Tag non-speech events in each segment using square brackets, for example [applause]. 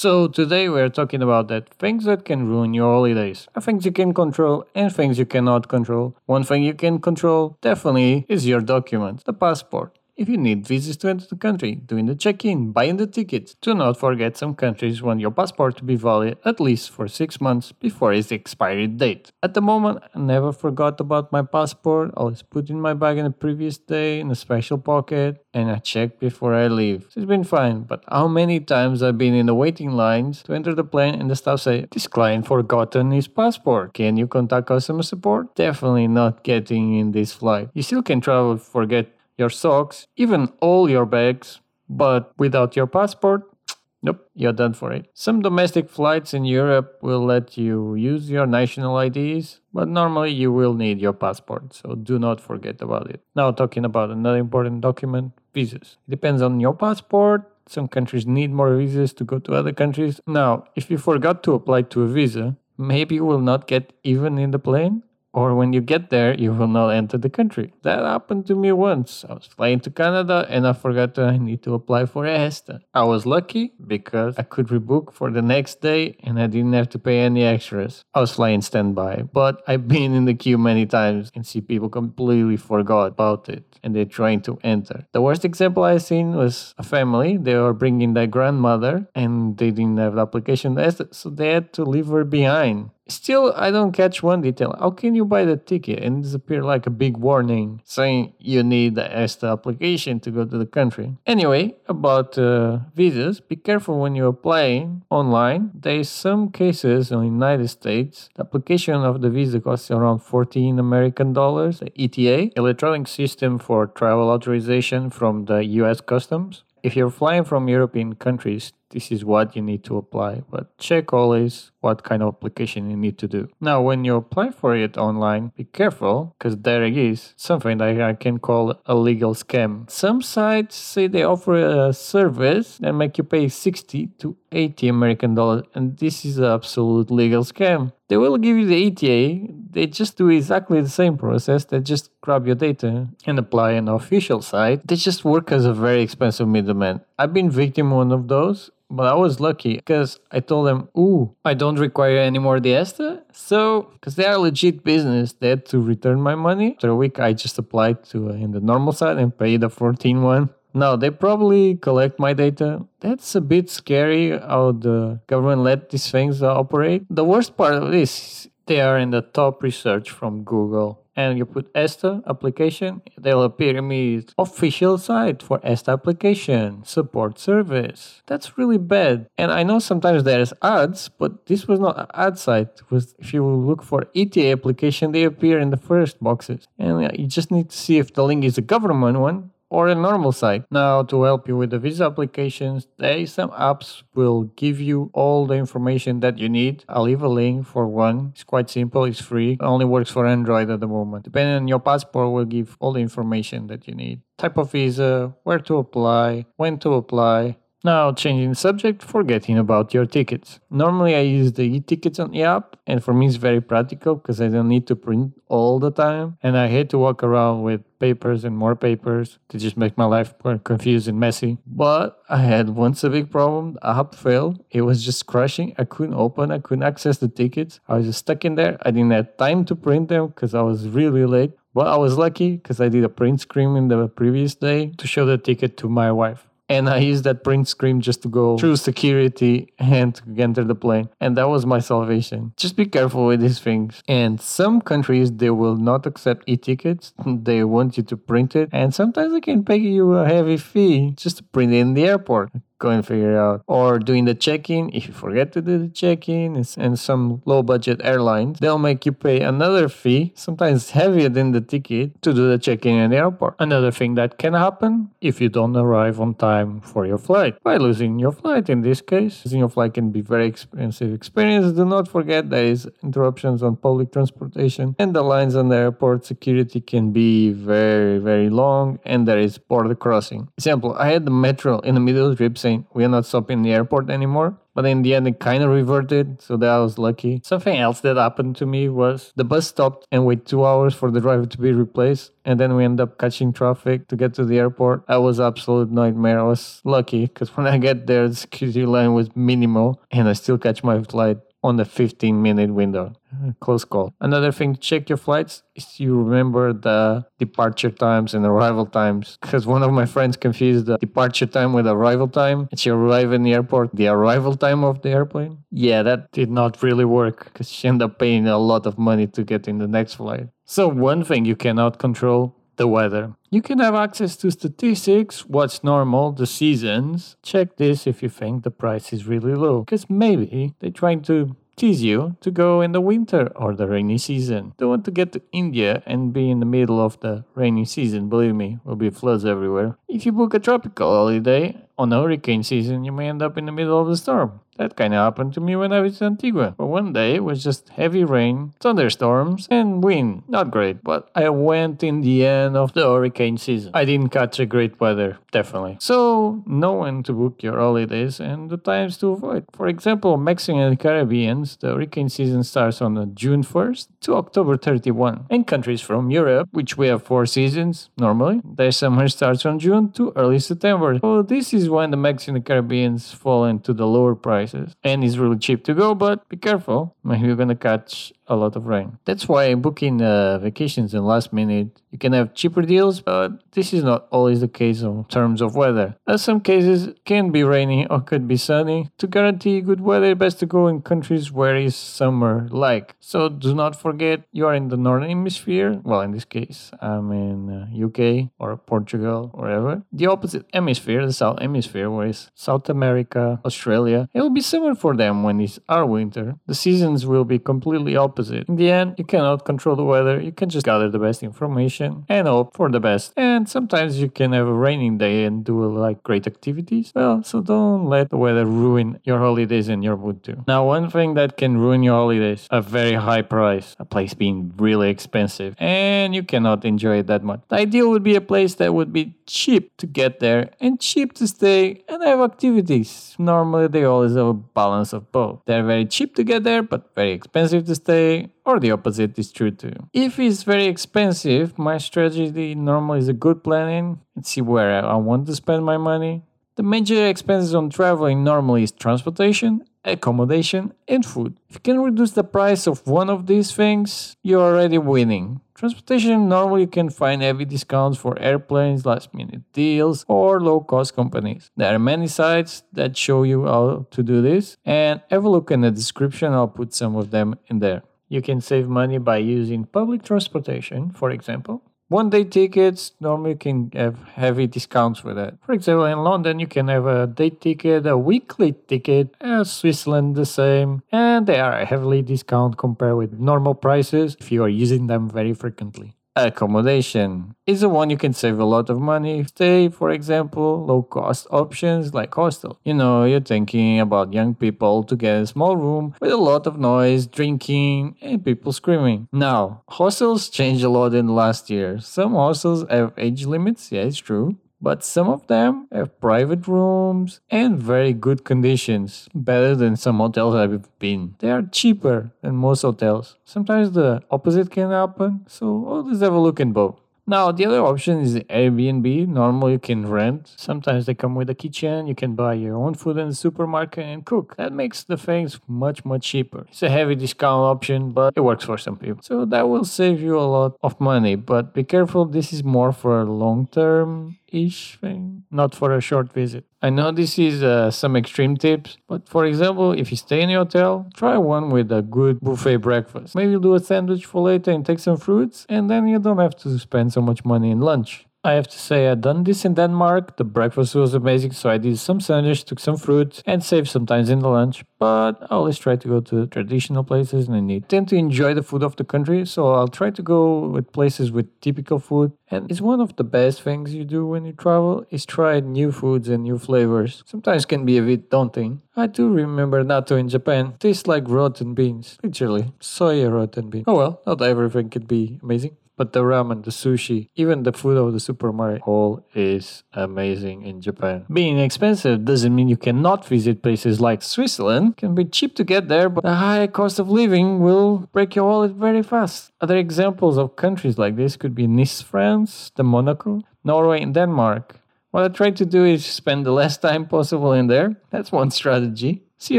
So today we're talking about that things that can ruin your holidays. Things you can control and things you cannot control. One thing you can control definitely is your document, the passport. If you need visas to enter the country, doing the check-in, buying the tickets, do not forget some countries want your passport to be valid at least for 6 months before its expiry date. At the moment, I never forgot about my passport, I always put in my bag in the previous day in a special pocket and I check before I leave. It's been fine, but how many times I've been in the waiting lines to enter the plane and the staff say, this client forgotten his passport. Can you contact customer support? Definitely not getting in this flight. You still can travel forget your socks, even all your bags, but without your passport, [tsk] nope, you're done for it. Some domestic flights in Europe will let you use your national IDs, but normally you will need your passport, so do not forget about it. Now, talking about another important document visas. It depends on your passport. Some countries need more visas to go to other countries. Now, if you forgot to apply to a visa, maybe you will not get even in the plane or when you get there, you will not enter the country. That happened to me once. I was flying to Canada and I forgot that I need to apply for ESTA. I was lucky because I could rebook for the next day and I didn't have to pay any extras. I was flying standby, but I've been in the queue many times and see people completely forgot about it and they're trying to enter. The worst example I seen was a family. They were bringing their grandmother and they didn't have the application, so they had to leave her behind Still, I don't catch one detail. How can you buy the ticket and disappear like a big warning saying you need the ESTA application to go to the country? Anyway, about uh, visas, be careful when you apply online. There is some cases in the United States, the application of the visa costs around 14 American dollars, ETA, electronic system for travel authorization from the US Customs. If you're flying from European countries this is what you need to apply. But check always what kind of application you need to do. Now, when you apply for it online, be careful because there is something that I can call a legal scam. Some sites say they offer a service that make you pay 60 to 80 American dollars, and this is an absolute legal scam. They will give you the ETA, they just do exactly the same process, they just grab your data and apply an official site. They just work as a very expensive middleman. I've been victim one of those but I was lucky because I told them, "Ooh, I don't require any more ESTA." So, because they are legit business, they had to return my money. After a week, I just applied to uh, in the normal side and paid the 14 one. Now they probably collect my data. That's a bit scary how the government let these things operate. The worst part of this, they are in the top research from Google and you put ESTA application, they'll appear immediately. Official site for ESTA application, support service. That's really bad. And I know sometimes there's ads, but this was not ad site. It was if you look for ETA application, they appear in the first boxes. And you just need to see if the link is a government one or a normal site. Now, to help you with the visa applications, there some apps will give you all the information that you need. I'll leave a link for one. It's quite simple, it's free. It only works for Android at the moment. Depending on your passport, will give all the information that you need. Type of visa, where to apply, when to apply, now, changing the subject, forgetting about your tickets. Normally, I use the e-tickets on the app, and for me, it's very practical because I don't need to print all the time, and I hate to walk around with papers and more papers to just make my life more confused and messy. But I had once a big problem. The app failed. It was just crashing. I couldn't open. I couldn't access the tickets. I was just stuck in there. I didn't have time to print them because I was really late. But I was lucky because I did a print screen in the previous day to show the ticket to my wife and I used that print screen just to go through security and enter the plane. And that was my salvation. Just be careful with these things. And some countries they will not accept e-tickets. They want you to print it, and sometimes they can pay you a heavy fee just to print it in the airport go and figure it out. Or doing the check-in, if you forget to do the check-in, and some low-budget airlines, they'll make you pay another fee, sometimes heavier than the ticket, to do the check-in in the airport. Another thing that can happen if you don't arrive on time for your flight by losing your flight. In this case, losing your flight can be very expensive experience. Do not forget there is interruptions on public transportation, and the lines on the airport security can be very very long, and there is border crossing. Example: I had the metro in the middle of the trip saying saying we are not stopping in the airport anymore. But in the end, it kind of reverted, so that I was lucky. Something else that happened to me was the bus stopped and wait two hours for the driver to be replaced, and then we end up catching traffic to get to the airport. I was absolute nightmare. I was lucky because when I get there, the security line was minimal, and I still catch my flight on the 15 minute window. Close call. Another thing check your flights is you remember the departure times and arrival times. Because one of my friends confused the departure time with arrival time. And she arrived in the airport, the arrival time of the airplane. Yeah, that did not really work because she ended up paying a lot of money to get in the next flight. So, one thing you cannot control the weather. You can have access to statistics, what's normal, the seasons. Check this if you think the price is really low, because maybe they're trying to tease you to go in the winter or the rainy season. Don't want to get to India and be in the middle of the rainy season. Believe me, will be floods everywhere. If you book a tropical holiday on a hurricane season, you may end up in the middle of the storm. That kind of happened to me when I was in Antigua. But one day it was just heavy rain, thunderstorms, and wind. Not great, but I went in the end of the hurricane season. I didn't catch a great weather, definitely. So, know when to book your holidays and the times to avoid. For example, Mexican and Caribbeans, the hurricane season starts on June 1st to October 31. In countries from Europe, which we have four seasons normally, their summer starts from June to early September. So, this is when the Mexican and the Caribbeans fall into the lower prices and it's really cheap to go but be careful maybe you're gonna catch a lot of rain. That's why booking uh, vacations in last minute you can have cheaper deals but this is not always the case in terms of weather. As some cases can be rainy or could be sunny to guarantee good weather best to go in countries where is summer like. So do not forget you are in the northern hemisphere well in this case i'm in uh, uk or portugal or wherever. The opposite hemisphere the south hemisphere is south america australia it will be summer for them when it's our winter. The seasons will be completely opposite. In the end, you cannot control the weather, you can just gather the best information and hope for the best. And sometimes you can have a raining day and do like great activities. Well, so don't let the weather ruin your holidays and your mood too. Now, one thing that can ruin your holidays, a very high price, a place being really expensive, and you cannot enjoy it that much. The ideal would be a place that would be cheap to get there and cheap to stay and I have activities. Normally, they always have a balance of both. They're very cheap to get there, but very expensive to stay, or the opposite is true too. If it's very expensive, my strategy normally is a good planning and see where I want to spend my money. The major expenses on traveling normally is transportation accommodation, and food. If you can reduce the price of one of these things, you're already winning. Transportation normally you can find heavy discounts for airplanes, last minute deals, or low cost companies. There are many sites that show you how to do this, and have a look in the description, I'll put some of them in there. You can save money by using public transportation, for example, one day tickets normally can have heavy discounts for that. For example, in London, you can have a day ticket, a weekly ticket, uh, Switzerland the same, and they are heavily discount compared with normal prices if you are using them very frequently accommodation is the one you can save a lot of money. Stay, for example, low cost options like hostel. You know, you're thinking about young people to get a small room with a lot of noise, drinking, and people screaming. Now, hostels changed a lot in the last year. Some hostels have age limits, yeah, it's true but some of them have private rooms and very good conditions, better than some hotels I've been. They are cheaper than most hotels. Sometimes the opposite can happen, so always have a look in both. Now, the other option is Airbnb. Normally, you can rent. Sometimes they come with a kitchen. You can buy your own food in the supermarket and cook. That makes the things much, much cheaper. It's a heavy discount option, but it works for some people. So that will save you a lot of money. But be careful, this is more for long term ish thing, not for a short visit. I know this is uh, some extreme tips, but for example, if you stay in a hotel, try one with a good buffet breakfast. Maybe do a sandwich for later and take some fruits, and then you don't have to spend so much money in lunch. I have to say, I done this in Denmark. The breakfast was amazing, so I did some sandwich, took some fruit, and saved sometimes in the lunch. But I always try to go to traditional places, and I tend to enjoy the food of the country. So I'll try to go with places with typical food. And it's one of the best things you do when you travel is try new foods and new flavors. Sometimes can be a bit daunting. I do remember natto in Japan. Tastes like rotten beans, literally soya rotten beans. Oh well, not everything could be amazing. But the ramen, the sushi, even the food of the supermarket, all is amazing in Japan. Being expensive doesn't mean you cannot visit places like Switzerland. It can be cheap to get there, but the high cost of living will break your wallet very fast. Other examples of countries like this could be Nice, France, the Monaco, Norway, and Denmark. What I try to do is spend the less time possible in there. That's one strategy see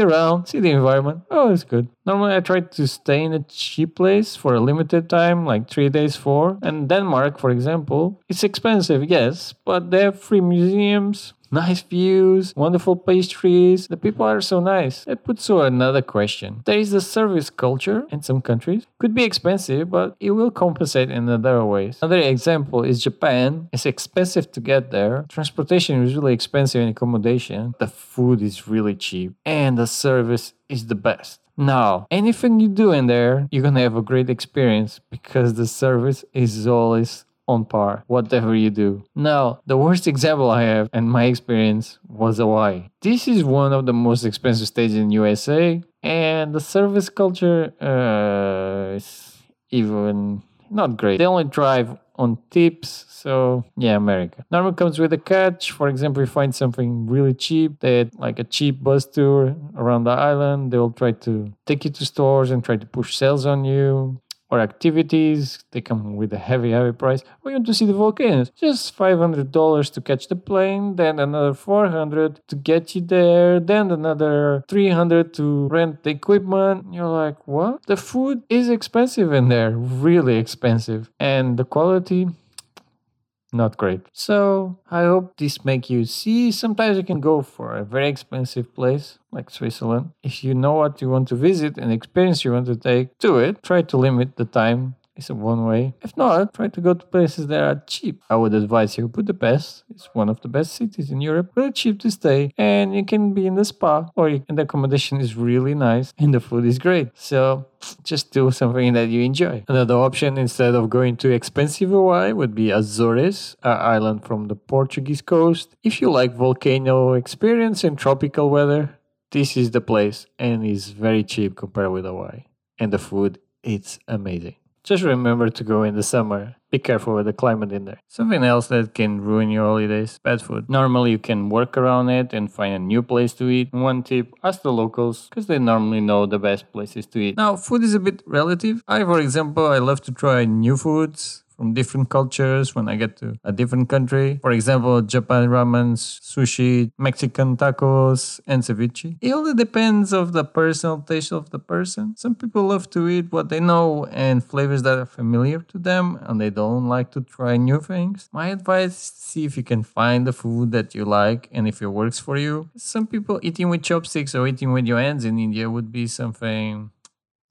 around, see the environment. Oh, it's good. Normally, I try to stay in a cheap place for a limited time, like three days, four. And Denmark, for example, it's expensive, yes, but they have free museums, [laughs] nice views, wonderful pastries. The people are so nice. It puts to another question. There is the service culture in some countries. Could be expensive, but it will compensate in other ways. Another example is Japan. It's expensive to get there. Transportation is really expensive and accommodation. The food is really cheap and the service is the best. Now, anything you do in there, you're gonna have a great experience because the service is always on par, whatever you do. Now, the worst example I have and my experience was Hawaii. This is one of the most expensive states in USA, and the service culture uh, is even not great. They only drive on tips. So yeah, America. Normally comes with a catch. For example, you find something really cheap, that like a cheap bus tour around the island. They will try to take you to stores and try to push sales on you or activities. They come with a heavy, heavy price. We want to see the volcanoes. Just $500 to catch the plane, then another 400 to get you there, then another 300 to rent the equipment. You're like, what? The food is expensive in there, really expensive. And the quality, not great. So I hope this make you see sometimes you can go for a very expensive place like Switzerland. If you know what you want to visit and experience you want to take, do it. Try to limit the time is a one way. If not, try to go to places that are cheap. I would advise you Budapest. It's one of the best cities in Europe. Really cheap to stay, and you can be in the spa, or you, and the accommodation is really nice, and the food is great. So just do something that you enjoy. Another option instead of going to expensive Hawaii would be Azores, an island from the Portuguese coast. If you like volcano experience and tropical weather, this is the place and is very cheap compared with Hawaii. And the food, it's amazing. Just remember to go in the summer. Be careful with the climate in there. Something else that can ruin your holidays bad food. Normally, you can work around it and find a new place to eat. One tip ask the locals because they normally know the best places to eat. Now, food is a bit relative. I, for example, I love to try new foods from different cultures when I get to a different country. For example, Japan ramen, sushi, Mexican tacos, and ceviche. It all depends of the personal taste of the person. Some people love to eat what they know and flavors that are familiar to them, and they don't like to try new things. My advice is see if you can find the food that you like and if it works for you. Some people eating with chopsticks or eating with your hands in India would be something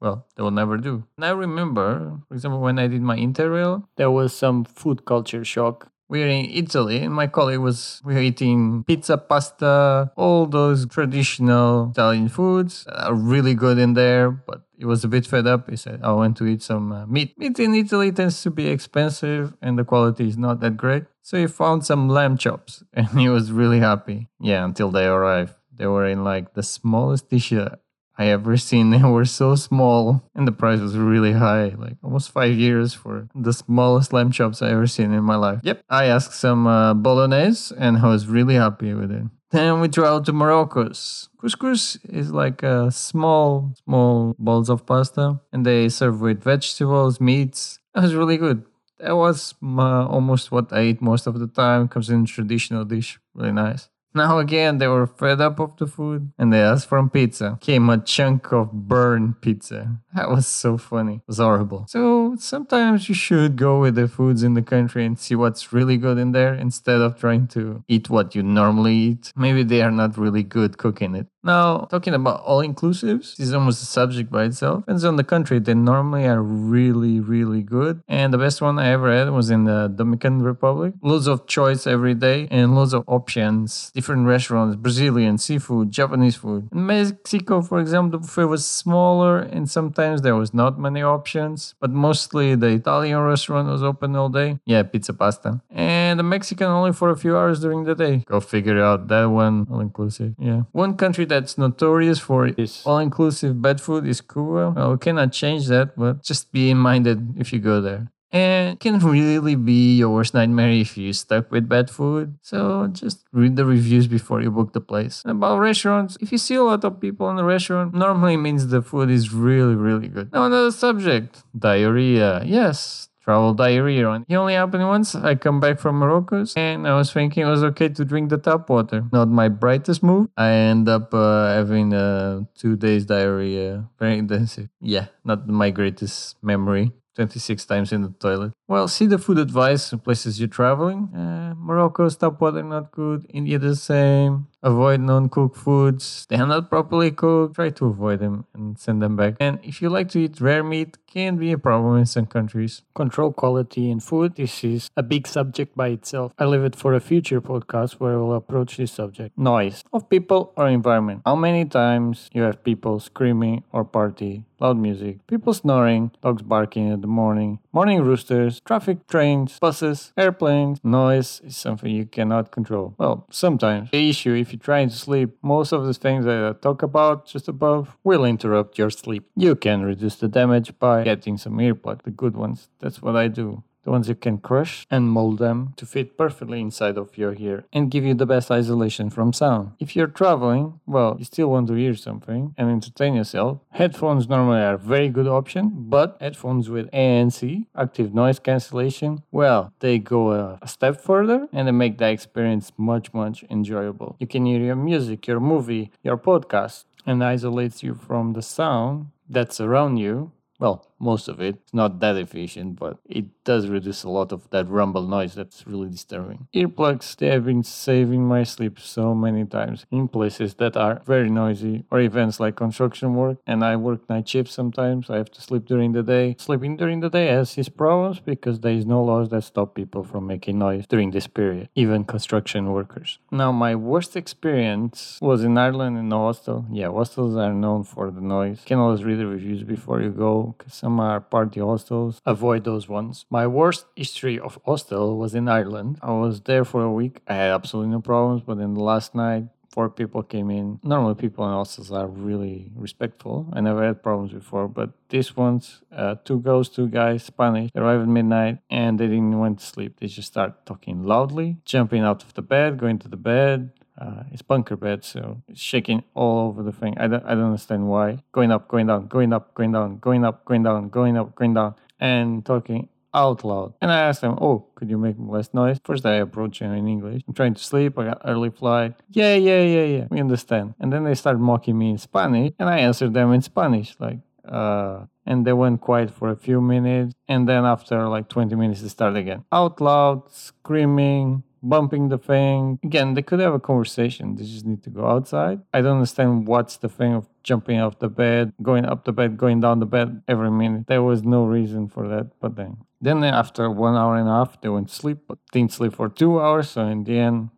well, they will never do. And I remember, for example, when I did my interrail, there was some food culture shock. We were in Italy, and my colleague was we were eating pizza, pasta, all those traditional Italian foods are really good in there. But he was a bit fed up. He said, "I want to eat some uh, meat. Meat in Italy tends to be expensive, and the quality is not that great." So he found some lamb chops, [laughs] and he was really happy. Yeah, until they arrived. They were in like the smallest dish I ever seen. [laughs] They were so small, and the price was really high, like almost five years for the smallest lamb chops I ever seen in my life. Yep, I asked some uh, bolognese, and I was really happy with it. Then we traveled to Morocco's. Couscous is like a small, small balls of pasta, and they serve with vegetables, meats. It was really good. That was my, almost what I eat most of the time. Comes in traditional dish, really nice. Now again, they were fed up of the food and they asked for pizza. Came a chunk of burned pizza. That was so funny. It was horrible. So sometimes you should go with the foods in the country and see what's really good in there instead of trying to eat what you normally eat. Maybe they are not really good cooking it. Now, talking about all inclusives, this is almost a subject by itself. Depends on the country. They normally are really, really good. And the best one I ever had was in the Dominican Republic. Loads of choice every day and loads of options. Different restaurants, Brazilian, seafood, Japanese food. In Mexico, for example, the buffet was smaller and sometimes there was not many options. But mostly the Italian restaurant was open all day. Yeah, pizza pasta. And the Mexican only for a few hours during the day. Go figure out that one all inclusive. Yeah. One country that's notorious for its all-inclusive bad food is Cuba. Well, we cannot change that, but just be minded if you go there. And can really be your worst nightmare if you're stuck with bad food. So just read the reviews before you book the place. And about restaurants, if you see a lot of people in the restaurant, normally means the food is really, really good. Now another subject, diarrhea. Yes, travel diarrhea. It only happened once. I come back from Morocco and I was thinking it was okay to drink the tap water. Not my brightest move. I end up uh, having uh, two days diarrhea. Very intensive. Yeah, not my greatest memory. 26 times in the toilet. Well, see the food advice in places you're traveling. Uh, Morocco, tap water not good. India the same. Avoid non-cooked foods. They are not properly cooked. Try to avoid them and send them back. And if you like to eat rare meat, can be a problem in some countries. Control quality in food. This is a big subject by itself. I leave it for a future podcast where we'll approach this subject. Noise of people or environment. How many times you have people screaming or party, loud music, people snoring, dogs barking in the morning, morning roosters, traffic, trains, buses, airplanes. Noise is something you cannot control. Well, sometimes. The issue if you're trying to sleep, most of the things that I talk about just above will interrupt your sleep. You can reduce the damage by getting some earplugs, the good ones. That's what I do the ones you can crush and mold them to fit perfectly inside of your ear and give you the best isolation from sound. If you're traveling, well, you still want to hear something and entertain yourself. Headphones normally are a very good option, but headphones with ANC, active noise cancellation, well, they go a, a step further and they make the experience much, much enjoyable. You can hear your music, your movie, your podcast, and isolates you from the sound that's around you well, most of it. It's not that efficient, but it does reduce a lot of that rumble noise that's really disturbing. Earplugs, they have been saving my sleep so many times in places that are very noisy or events like construction work. And I work night shifts sometimes. I have to sleep during the day. Sleeping during the day has its problems because there is no laws that stop people from making noise during this period, even construction workers. Now, my worst experience was in Ireland in a hostel. Yeah, hostels are known for the noise. You can always read the reviews before you go because some are party hostels. Avoid those ones. My worst history of hostel was in Ireland. I was there for a week. I had absolutely no problems, but in the last night, four people came in. Normally, people in hostels are really respectful. I never had problems before, but this one's uh, two girls, two guys, Spanish. Arrived at midnight and they didn't want to sleep. They just start talking loudly, jumping out of the bed, going to the bed, uh, it's bunker bed, so it's shaking all over the thing. I don't, I don't understand why. Going up, going down, going up, going down, going up, going down, going up, going down, and talking out loud. And I asked them, "Oh, could you make less noise?" First, I approached him in English. I'm trying to sleep. I got early flight. Yeah, yeah, yeah, yeah. We understand. And then they started mocking me in Spanish, and I answered them in Spanish, like, uh. And they went quiet for a few minutes, and then after like 20 minutes, they started again, out loud, screaming, bumping the thing. Again, they could have a conversation. They just need to go outside. I don't understand what's the thing of jumping off the bed, going up the bed, going down the bed every minute. There was no reason for that. But then, then after one hour and a half, they went to sleep, but didn't sleep for two hours. So in the end,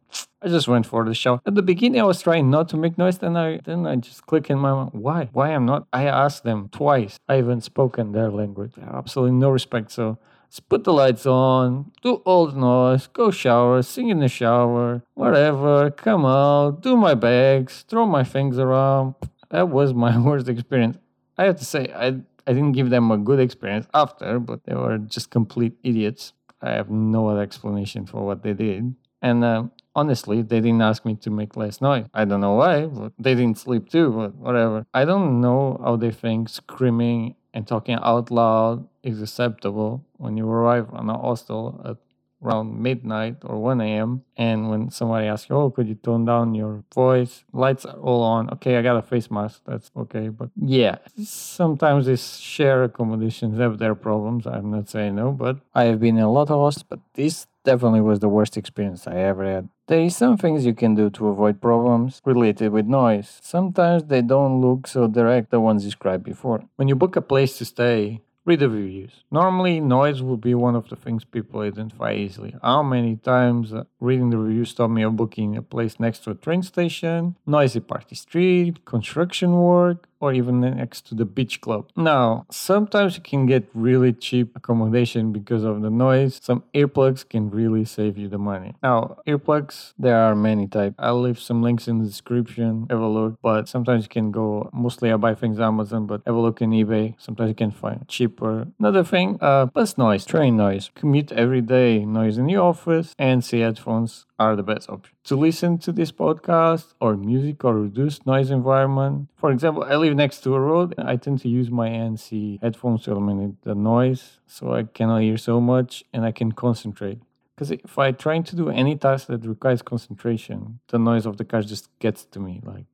I just went for the shower. At the beginning, I was trying not to make noise. Then I then I just click in my mind, why? Why I'm not? I asked them twice. I haven't spoken their language. Absolutely no respect. So put the lights on, do all the noise, go shower, sing in the shower, whatever, come out, do my bags, throw my things around. That was my [laughs] worst experience. I have to say, I, I didn't give them a good experience after, but they were just complete idiots. I have no other explanation for what they did. And uh, honestly, they didn't ask me to make less noise. I don't know why, but they didn't sleep too, but whatever. I don't know how they think screaming and talking out loud is acceptable when you arrive on a hostel at around midnight or 1 a.m. And when somebody asks you, oh, could you tone down your voice? Lights are all on. Okay, I got a face mask. That's okay. But yeah, sometimes these share accommodations have their problems. I'm not saying no, but I have been in a lot of hostels, but this definitely was the worst experience I ever had. There is some things you can do to avoid problems related with noise. Sometimes they don't look so direct, the ones described before. When you book a place to stay, read the reviews. Normally, noise will be one of the things people identify easily. How many times uh, reading the reviews stopped me of booking a place next to a train station, noisy party street, construction work, or even next to the beach club. Now, sometimes you can get really cheap accommodation because of the noise. Some earplugs can really save you the money. Now, earplugs, there are many types. I'll leave some links in the description. Have a look. But sometimes you can go, mostly I buy things Amazon, but have a look in eBay. Sometimes you can find cheaper. Another thing, uh, bus noise, train noise, commute every day, noise in the office, and see headphones are the best option. To listen to this podcast or music or reduced noise environment. For example, I live next to a road. I tend to use my ANC headphones to eliminate the noise so I cannot hear so much and I can concentrate. Because if I try to do any task that requires concentration, the noise of the car just gets to me. Like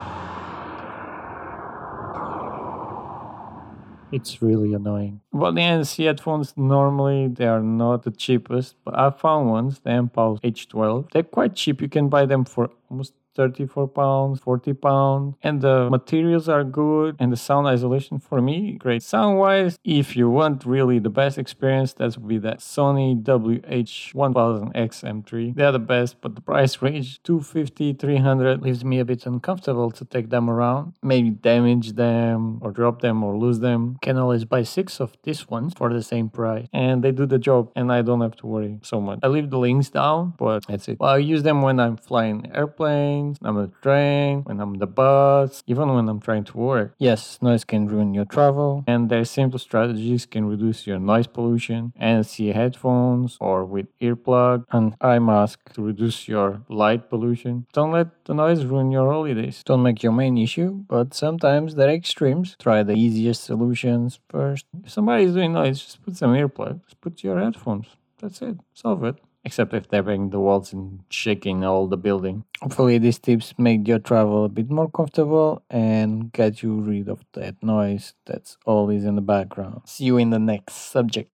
it's really annoying. Well, the ANC headphones normally they are not the cheapest, but I found ones, the Mpow H12. They're quite cheap. You can buy them for almost 34 pounds, 40 pounds, and the materials are good, and the sound isolation for me, great. Sound wise, if you want really the best experience, that would be that Sony WH-1000X M3. They're the best, but the price range 250, 300 leaves me a bit uncomfortable to take them around. Maybe damage them or drop them or lose them. Can always buy six of these ones for the same price, and they do the job, and I don't have to worry so much. I leave the links down, but that's it. Well, I use them when I'm flying airplanes, I'm on the train, when I'm on the bus, even when I'm trying to work. Yes, noise can ruin your travel, and their simple strategies can reduce your noise pollution. ANC headphones or with earplug and eye mask to reduce your light pollution. Don't let the noise ruin your holidays. Don't make your main issue, but sometimes there are extremes. Try the easiest solutions first. If somebody is doing noise, just put some earplugs. Put your headphones. That's it. Solve it except if they're breaking the walls and shaking all the building. Hopefully, these tips make your travel a bit more comfortable and get you rid of that noise that's always in the background. See you in the next subject.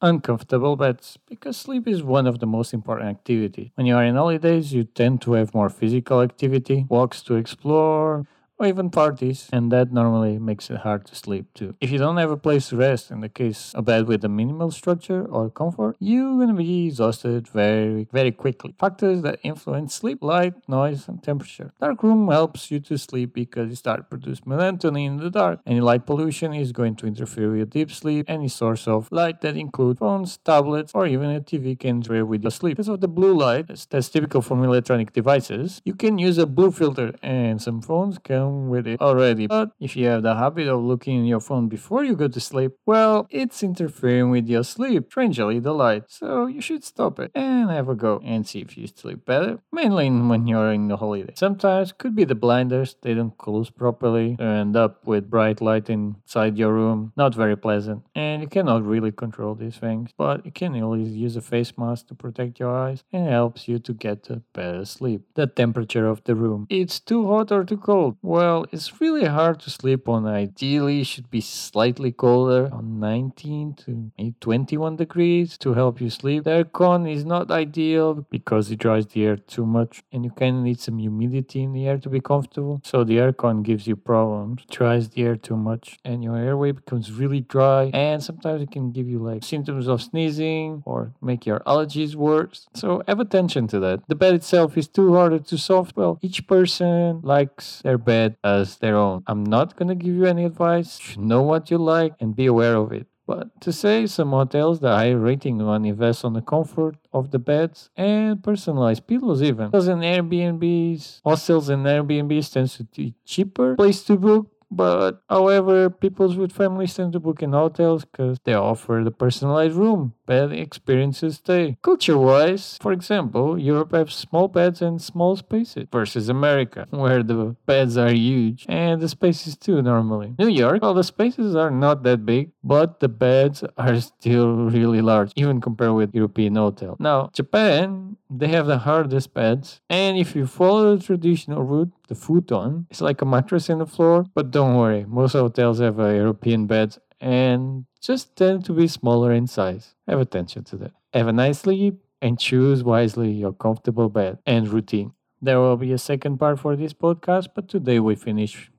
Uncomfortable beds, because sleep is one of the most important activities. When you are in holidays, you tend to have more physical activity, walks to explore, or even parties, and that normally makes it hard to sleep too. If you don't have a place to rest, in the case a bed with a minimal structure or comfort, you're gonna be exhausted very, very quickly. Factors that influence sleep: light, noise, and temperature. Dark room helps you to sleep because you start to produce melatonin in the dark. Any light pollution is going to interfere with your deep sleep. Any source of light that includes phones, tablets, or even a TV can interfere with your sleep. Because of the blue light that's typical from electronic devices, you can use a blue filter, and some phones can with it already. But if you have the habit of looking in your phone before you go to sleep, well, it's interfering with your sleep, strangely, the light. So you should stop it and have a go and see if you sleep better, mainly when you're in the holiday. Sometimes could be the blinders, they don't close properly, you end up with bright light inside your room. Not very pleasant. And you cannot really control these things, but you can always use a face mask to protect your eyes and helps you to get a better sleep. The temperature of the room. It's too hot or too cold. Well, it's really hard to sleep on. Ideally, it should be slightly colder, on 19 to maybe 21 degrees to help you sleep. The aircon is not ideal because it dries the air too much, and you kind of need some humidity in the air to be comfortable. So the aircon gives you problems, dries the air too much, and your airway becomes really dry. And sometimes it can give you like symptoms of sneezing or make your allergies worse. So have attention to that. The bed itself is too hard or too soft. Well, each person likes their bed as their own. I'm not going to give you any advice. You know what you like and be aware of it. But to say some hotels, the high rating one invests on the comfort of the beds and personalized pillows even. Because in Airbnbs, hostels and Airbnbs tends to be cheaper place to book but however, people with families tend to book in hotels because they offer the personalized room, bed experiences stay. Culture wise, for example, Europe has small beds and small spaces versus America, where the beds are huge and the spaces too normally. New York, well, the spaces are not that big, but the beds are still really large, even compared with European hotel. Now, Japan, they have the hardest beds, and if you follow the traditional route, the futon, it's like a mattress in the floor, but don't worry, most hotels have a European beds and just tend to be smaller in size. Have attention to that. Have a nice sleep and choose wisely your comfortable bed and routine. There will be a second part for this podcast, but today we finish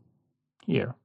here.